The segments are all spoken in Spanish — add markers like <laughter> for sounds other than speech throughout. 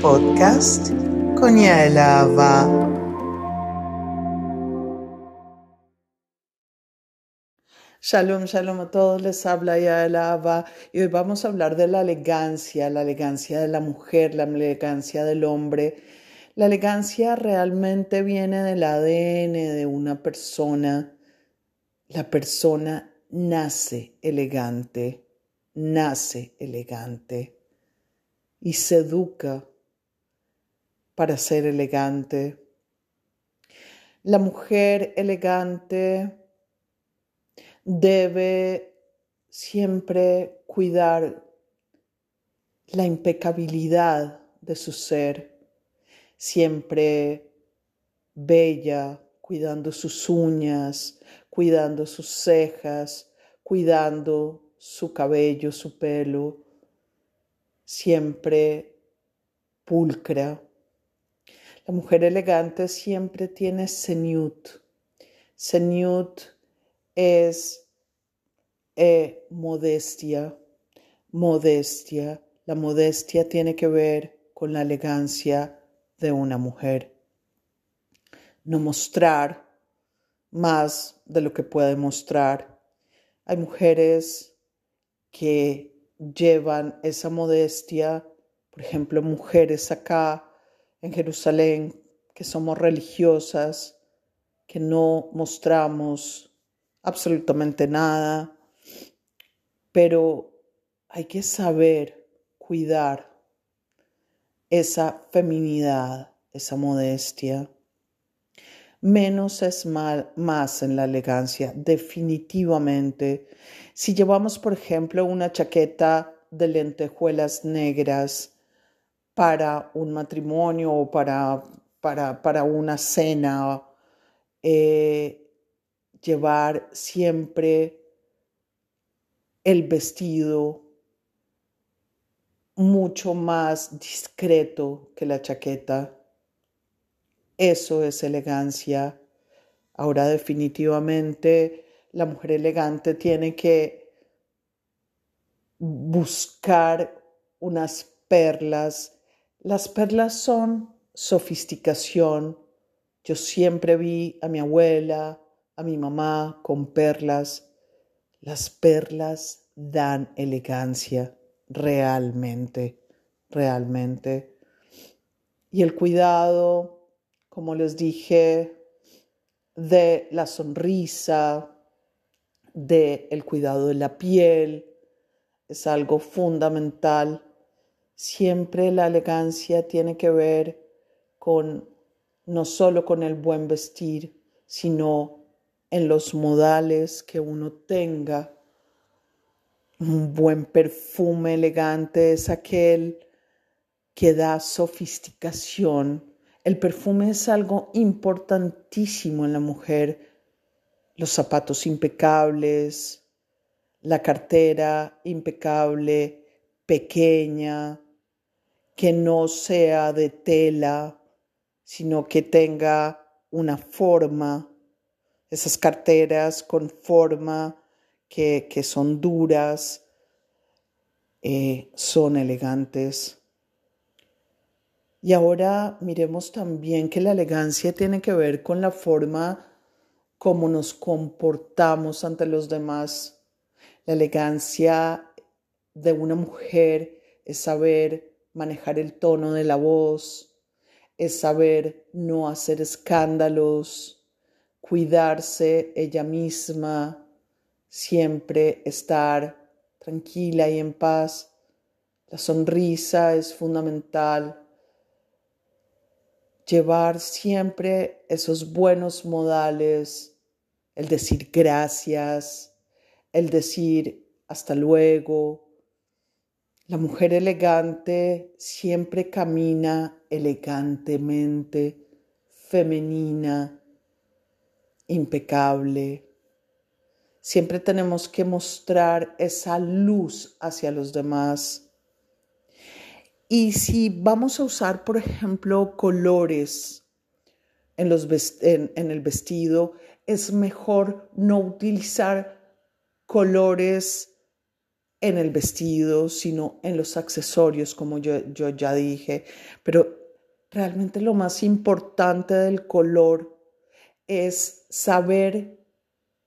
podcast con Yael Ava. Shalom, shalom a todos, les habla Yael Ava y hoy vamos a hablar de la elegancia, la elegancia de la mujer, la elegancia del hombre. La elegancia realmente viene del ADN de una persona. La persona nace elegante, nace elegante y se educa para ser elegante. La mujer elegante debe siempre cuidar la impecabilidad de su ser, siempre bella, cuidando sus uñas, cuidando sus cejas, cuidando su cabello, su pelo, siempre pulcra. La mujer elegante siempre tiene seniut. Seniut es eh, modestia, modestia. La modestia tiene que ver con la elegancia de una mujer. No mostrar más de lo que puede mostrar. Hay mujeres que llevan esa modestia, por ejemplo, mujeres acá en Jerusalén que somos religiosas, que no mostramos absolutamente nada, pero hay que saber cuidar esa feminidad, esa modestia. Menos es mal, más en la elegancia, definitivamente. Si llevamos, por ejemplo, una chaqueta de lentejuelas negras para un matrimonio o para, para, para una cena, eh, llevar siempre el vestido mucho más discreto que la chaqueta. Eso es elegancia. Ahora definitivamente la mujer elegante tiene que buscar unas perlas. Las perlas son sofisticación. Yo siempre vi a mi abuela, a mi mamá con perlas. Las perlas dan elegancia realmente, realmente. Y el cuidado, como les dije, de la sonrisa, de el cuidado de la piel, es algo fundamental. Siempre la elegancia tiene que ver con no solo con el buen vestir, sino en los modales que uno tenga. Un buen perfume elegante es aquel que da sofisticación. El perfume es algo importantísimo en la mujer los zapatos impecables, la cartera impecable, pequeña, que no sea de tela, sino que tenga una forma, esas carteras con forma que, son duras, eh, son elegantes. Y ahora miremos también que la elegancia tiene que ver con la forma cómo nos comportamos ante los demás. La elegancia de una mujer es saber manejar el tono de la voz, es saber no hacer escándalos, cuidarse ella misma, siempre estar tranquila y en paz. La sonrisa es fundamental llevar siempre esos buenos modales, el decir gracias, el decir hasta luego. La mujer elegante siempre camina elegantemente, femenina, impecable. Siempre tenemos que mostrar esa luz hacia los demás y si vamos a usar, por ejemplo, colores en, los el vestido, es mejor no utilizar colores en el vestido, sino en los accesorios, como yo, yo ya dije. Pero realmente lo más importante del color es saber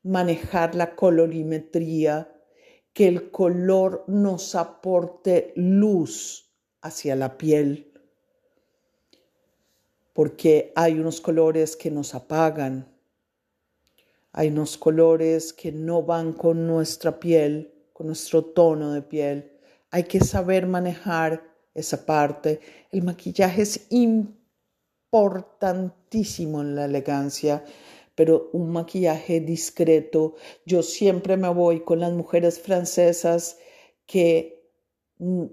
manejar la colorimetría, que el color nos aporte luz hacia la piel, porque hay unos colores que nos apagan, hay unos colores que no van con nuestra piel, con nuestro tono de piel. Hay que saber manejar esa parte. El maquillaje es importantísimo en la elegancia, pero un maquillaje discreto. Yo siempre me voy con las mujeres francesas que mm,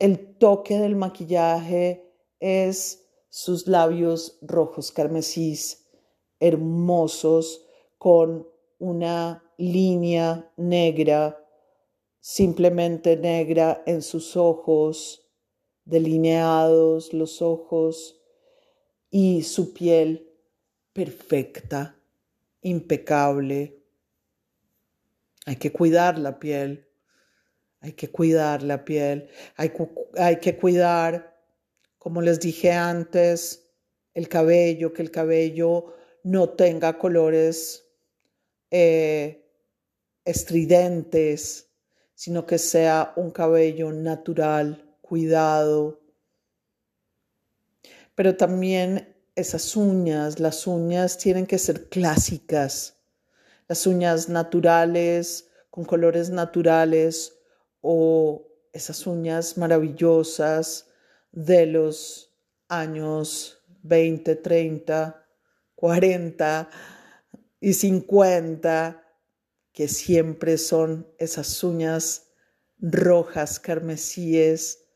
el toque del maquillaje es sus labios rojos carmesís, hermosos, con una línea negra, simplemente negra en sus ojos, delineados los ojos y su piel perfecta, impecable. Hay que cuidar la piel, hay que cuidar la piel, hay, hay que cuidar, como les dije antes, el cabello, que el cabello no tenga colores eh, estridentes, sino que sea un cabello natural, cuidado. Pero también esas uñas, las uñas tienen que ser clásicas, las uñas naturales, con colores naturales o esas uñas maravillosas de los años 20, 30, 40 y 50, que siempre son esas uñas rojas carmesíes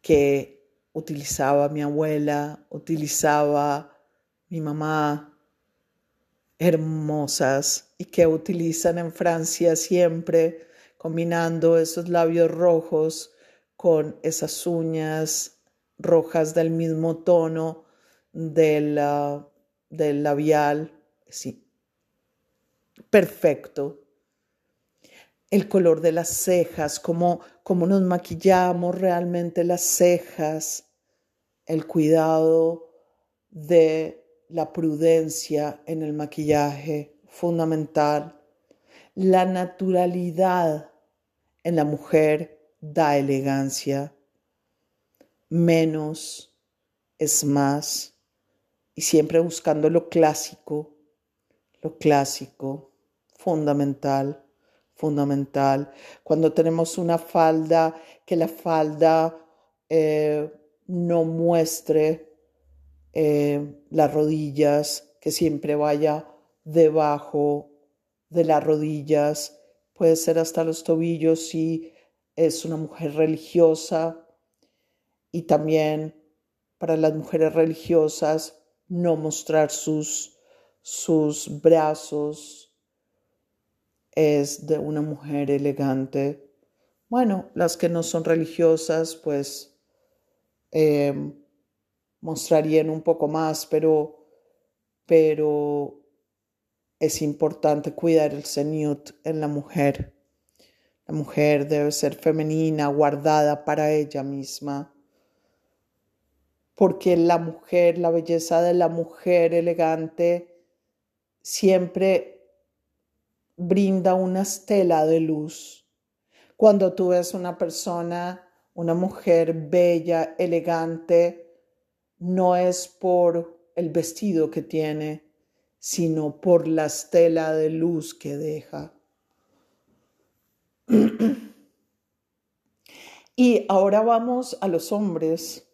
que utilizaba mi abuela, utilizaba mi mamá, hermosas y que utilizan en Francia siempre, combinando esos labios rojos con esas uñas rojas del mismo tono de la del labial, sí, perfecto. El color de las cejas, cómo, cómo nos maquillamos realmente las cejas, el cuidado de la prudencia en el maquillaje, fundamental. La naturalidad en la mujer da elegancia. Menos es más y siempre buscando lo clásico, lo clásico, fundamental, fundamental. Cuando tenemos una falda, que la falda eh, no muestre eh, las rodillas, que siempre vaya debajo de las rodillas, puede ser hasta los tobillos si es una mujer religiosa y también para las mujeres religiosas no mostrar sus, sus brazos es de una mujer elegante. Bueno, las que no son religiosas, pues em, mostrarían un poco más, pero, pero es importante cuidar el seniut en la mujer. La mujer debe ser femenina, guardada para ella misma porque la mujer, la belleza de la mujer elegante siempre brinda una estela de luz. Cuando tú ves una persona, una mujer bella, elegante, no es por el vestido que tiene, sino por la estela de luz que deja. <clears throat> y ahora vamos a los hombres.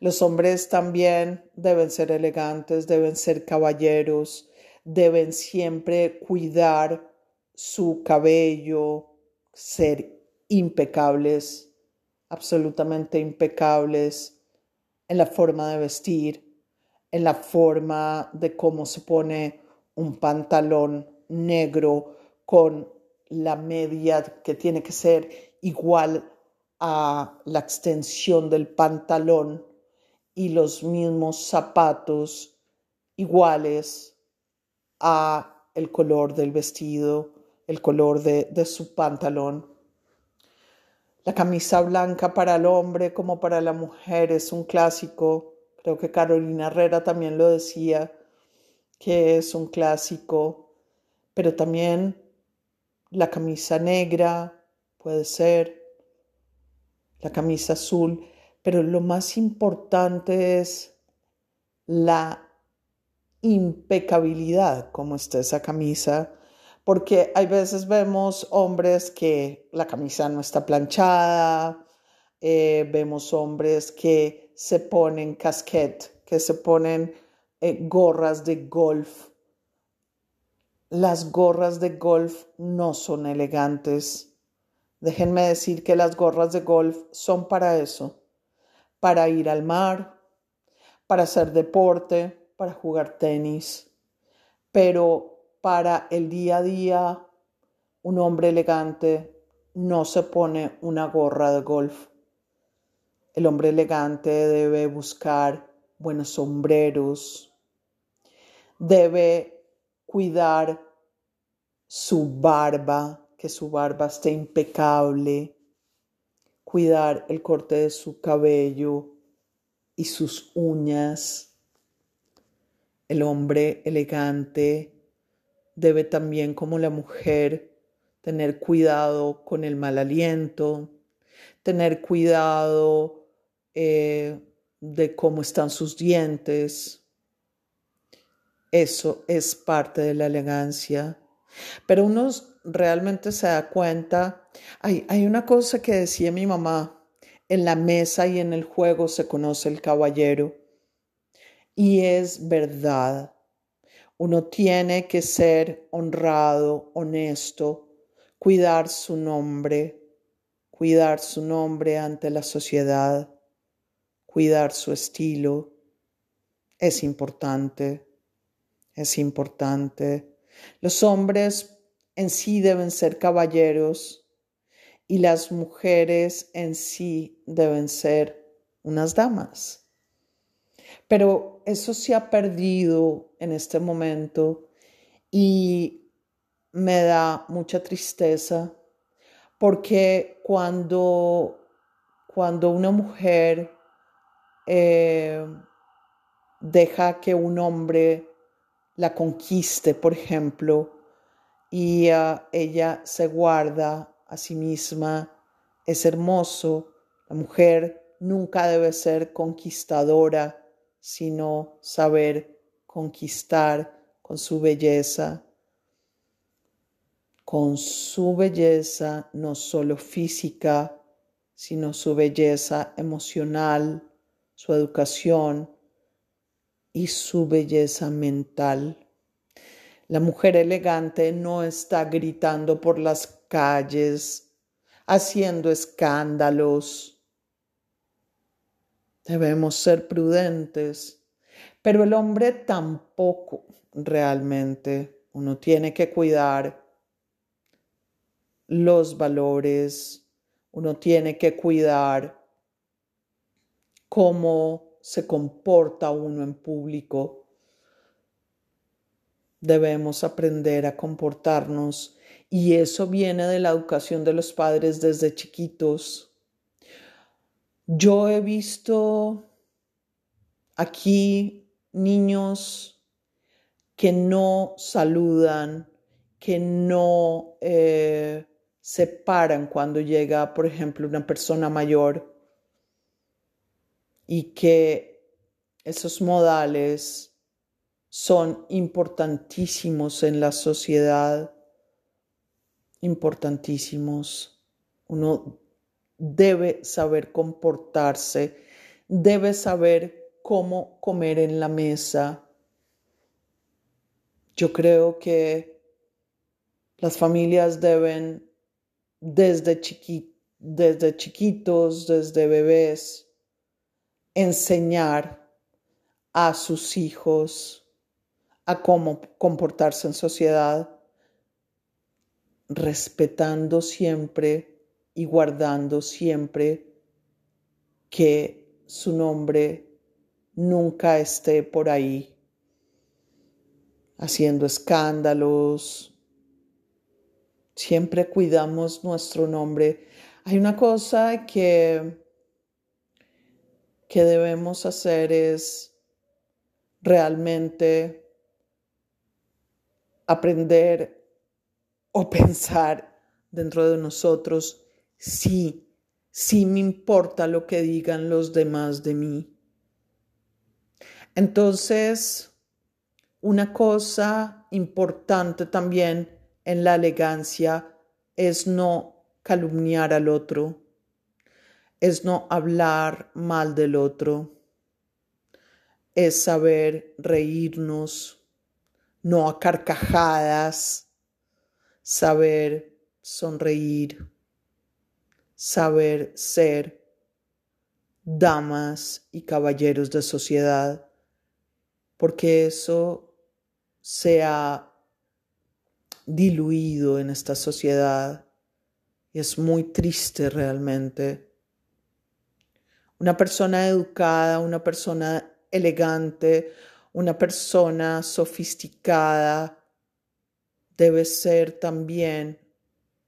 Los hombres también deben ser elegantes, deben ser caballeros, deben siempre cuidar su cabello, ser impecables, absolutamente impecables en la forma de vestir, en la forma de cómo se pone un pantalón negro con la media que tiene que ser igual a la extensión del pantalón y los mismos zapatos iguales a el color del vestido, el color de, su pantalón. La camisa blanca para el hombre como para la mujer es un clásico. Creo que Carolina Herrera también lo decía, que es un clásico. Pero también la camisa negra puede ser, la camisa azul. Pero lo más importante es la impecabilidad como está esa camisa porque hay veces vemos hombres que la camisa no está planchada, eh, vemos hombres que se ponen casquet, que se ponen eh, gorras de golf. Las gorras de golf no son elegantes. Déjenme decir que las gorras de golf son para eso, para ir al mar, para hacer deporte, para jugar tenis. Pero para el día a día, un hombre elegante no se pone una gorra de golf. El hombre elegante debe buscar buenos sombreros, debe cuidar su barba, que su barba esté impecable, cuidar el corte de su cabello y sus uñas. El hombre elegante debe también como la mujer tener cuidado con el mal aliento, tener cuidado eh, de cómo están sus dientes. Eso es parte de la elegancia. Pero uno realmente se da cuenta, hay, hay una cosa que decía mi mamá, en la mesa y en el juego se conoce el caballero. Y es verdad. Uno tiene que ser honrado, honesto, cuidar su nombre, cuidar su nombre ante la sociedad, cuidar su estilo. Es importante, es importante. Los hombres en sí deben ser caballeros y las mujeres en sí deben ser unas damas. Pero eso se ha perdido en este momento y me da mucha tristeza porque cuando, cuando una mujer eh, deja que un hombre la conquiste, por ejemplo, y ella se guarda a sí misma, es hermoso. La mujer nunca debe ser conquistadora sino saber conquistar con su belleza, con su belleza no solo física, sino su belleza emocional, su educación y su belleza mental. La mujer elegante no está gritando por las calles, haciendo escándalos, Debemos ser prudentes, pero el hombre tampoco realmente. Uno tiene que cuidar los valores, uno tiene que cuidar cómo se comporta uno en público. Debemos aprender a comportarnos y eso viene de la educación de los padres desde chiquitos. Yo he visto aquí niños que no saludan, que no eh, se paran cuando llega, por ejemplo, una persona mayor y que esos modales son importantísimos en la sociedad, importantísimos. Uno debe saber comportarse, debe saber cómo comer en la mesa. Yo creo que las familias deben desde, desde chiquitos, desde bebés, enseñar a sus hijos a cómo comportarse en sociedad, respetando siempre y guardando siempre que su nombre nunca esté por ahí haciendo escándalos, siempre cuidamos nuestro nombre. Hay una cosa que, que debemos hacer es realmente aprender o <laughs> pensar dentro de nosotros, sí, sí me importa lo que digan los demás de mí. Entonces, una cosa importante también en la elegancia es no calumniar al otro, es no hablar mal del otro, es saber reírnos, no a carcajadas, saber sonreír, saber ser damas y caballeros de sociedad, porque eso se ha diluido en esta sociedad y es muy triste realmente. Una persona educada, una persona elegante, una persona sofisticada, debe ser también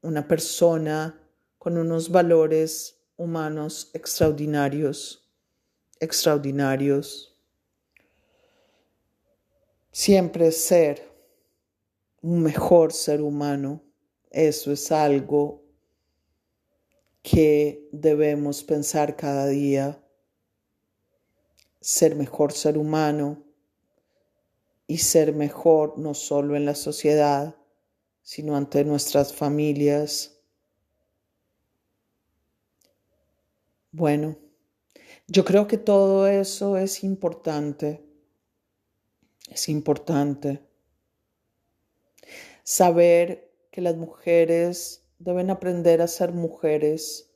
una persona con unos valores humanos extraordinarios, extraordinarios. Siempre ser un mejor ser humano, eso es algo que debemos pensar cada día. Ser mejor ser humano y ser mejor no solo en la sociedad, sino ante nuestras familias. Bueno, yo creo que todo eso es importante. Es importante saber que las mujeres deben aprender a ser mujeres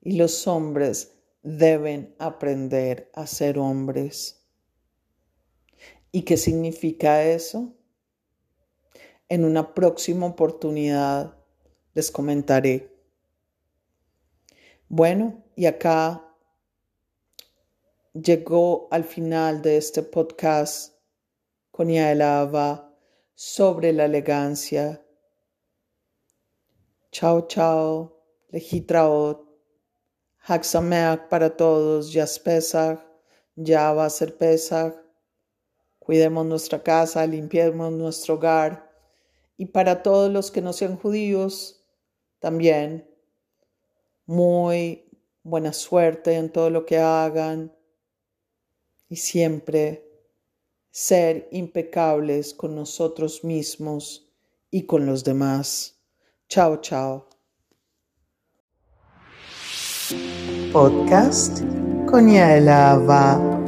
y los hombres deben aprender a ser hombres. ¿Y qué significa eso? En una próxima oportunidad les comentaré. Bueno, y acá llegó al final de este podcast con Yaelava sobre la elegancia. Chao, chao, lejitraot, Haxameach para todos, ya es Pesach, ya va a ser Pesach. Cuidemos nuestra casa, limpiemos nuestro hogar. Y para todos los que no sean judíos, también muy buena suerte en todo lo que hagan y siempre ser impecables con nosotros mismos y con los demás. Chao, chao. Podcast con Yaela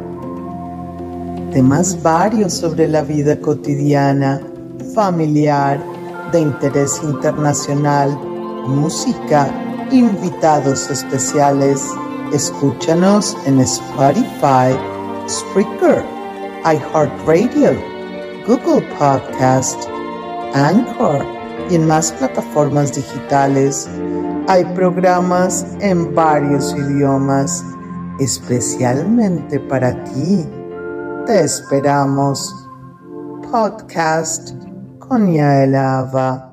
temas varios sobre la vida cotidiana, familiar, de interés internacional, música, invitados especiales. Escúchanos en Spotify, Spreaker, iHeartRadio, Google Podcast, Anchor y en más plataformas digitales. Hay programas en varios idiomas, especialmente para ti. Te esperamos. Podcast con Yael Ava.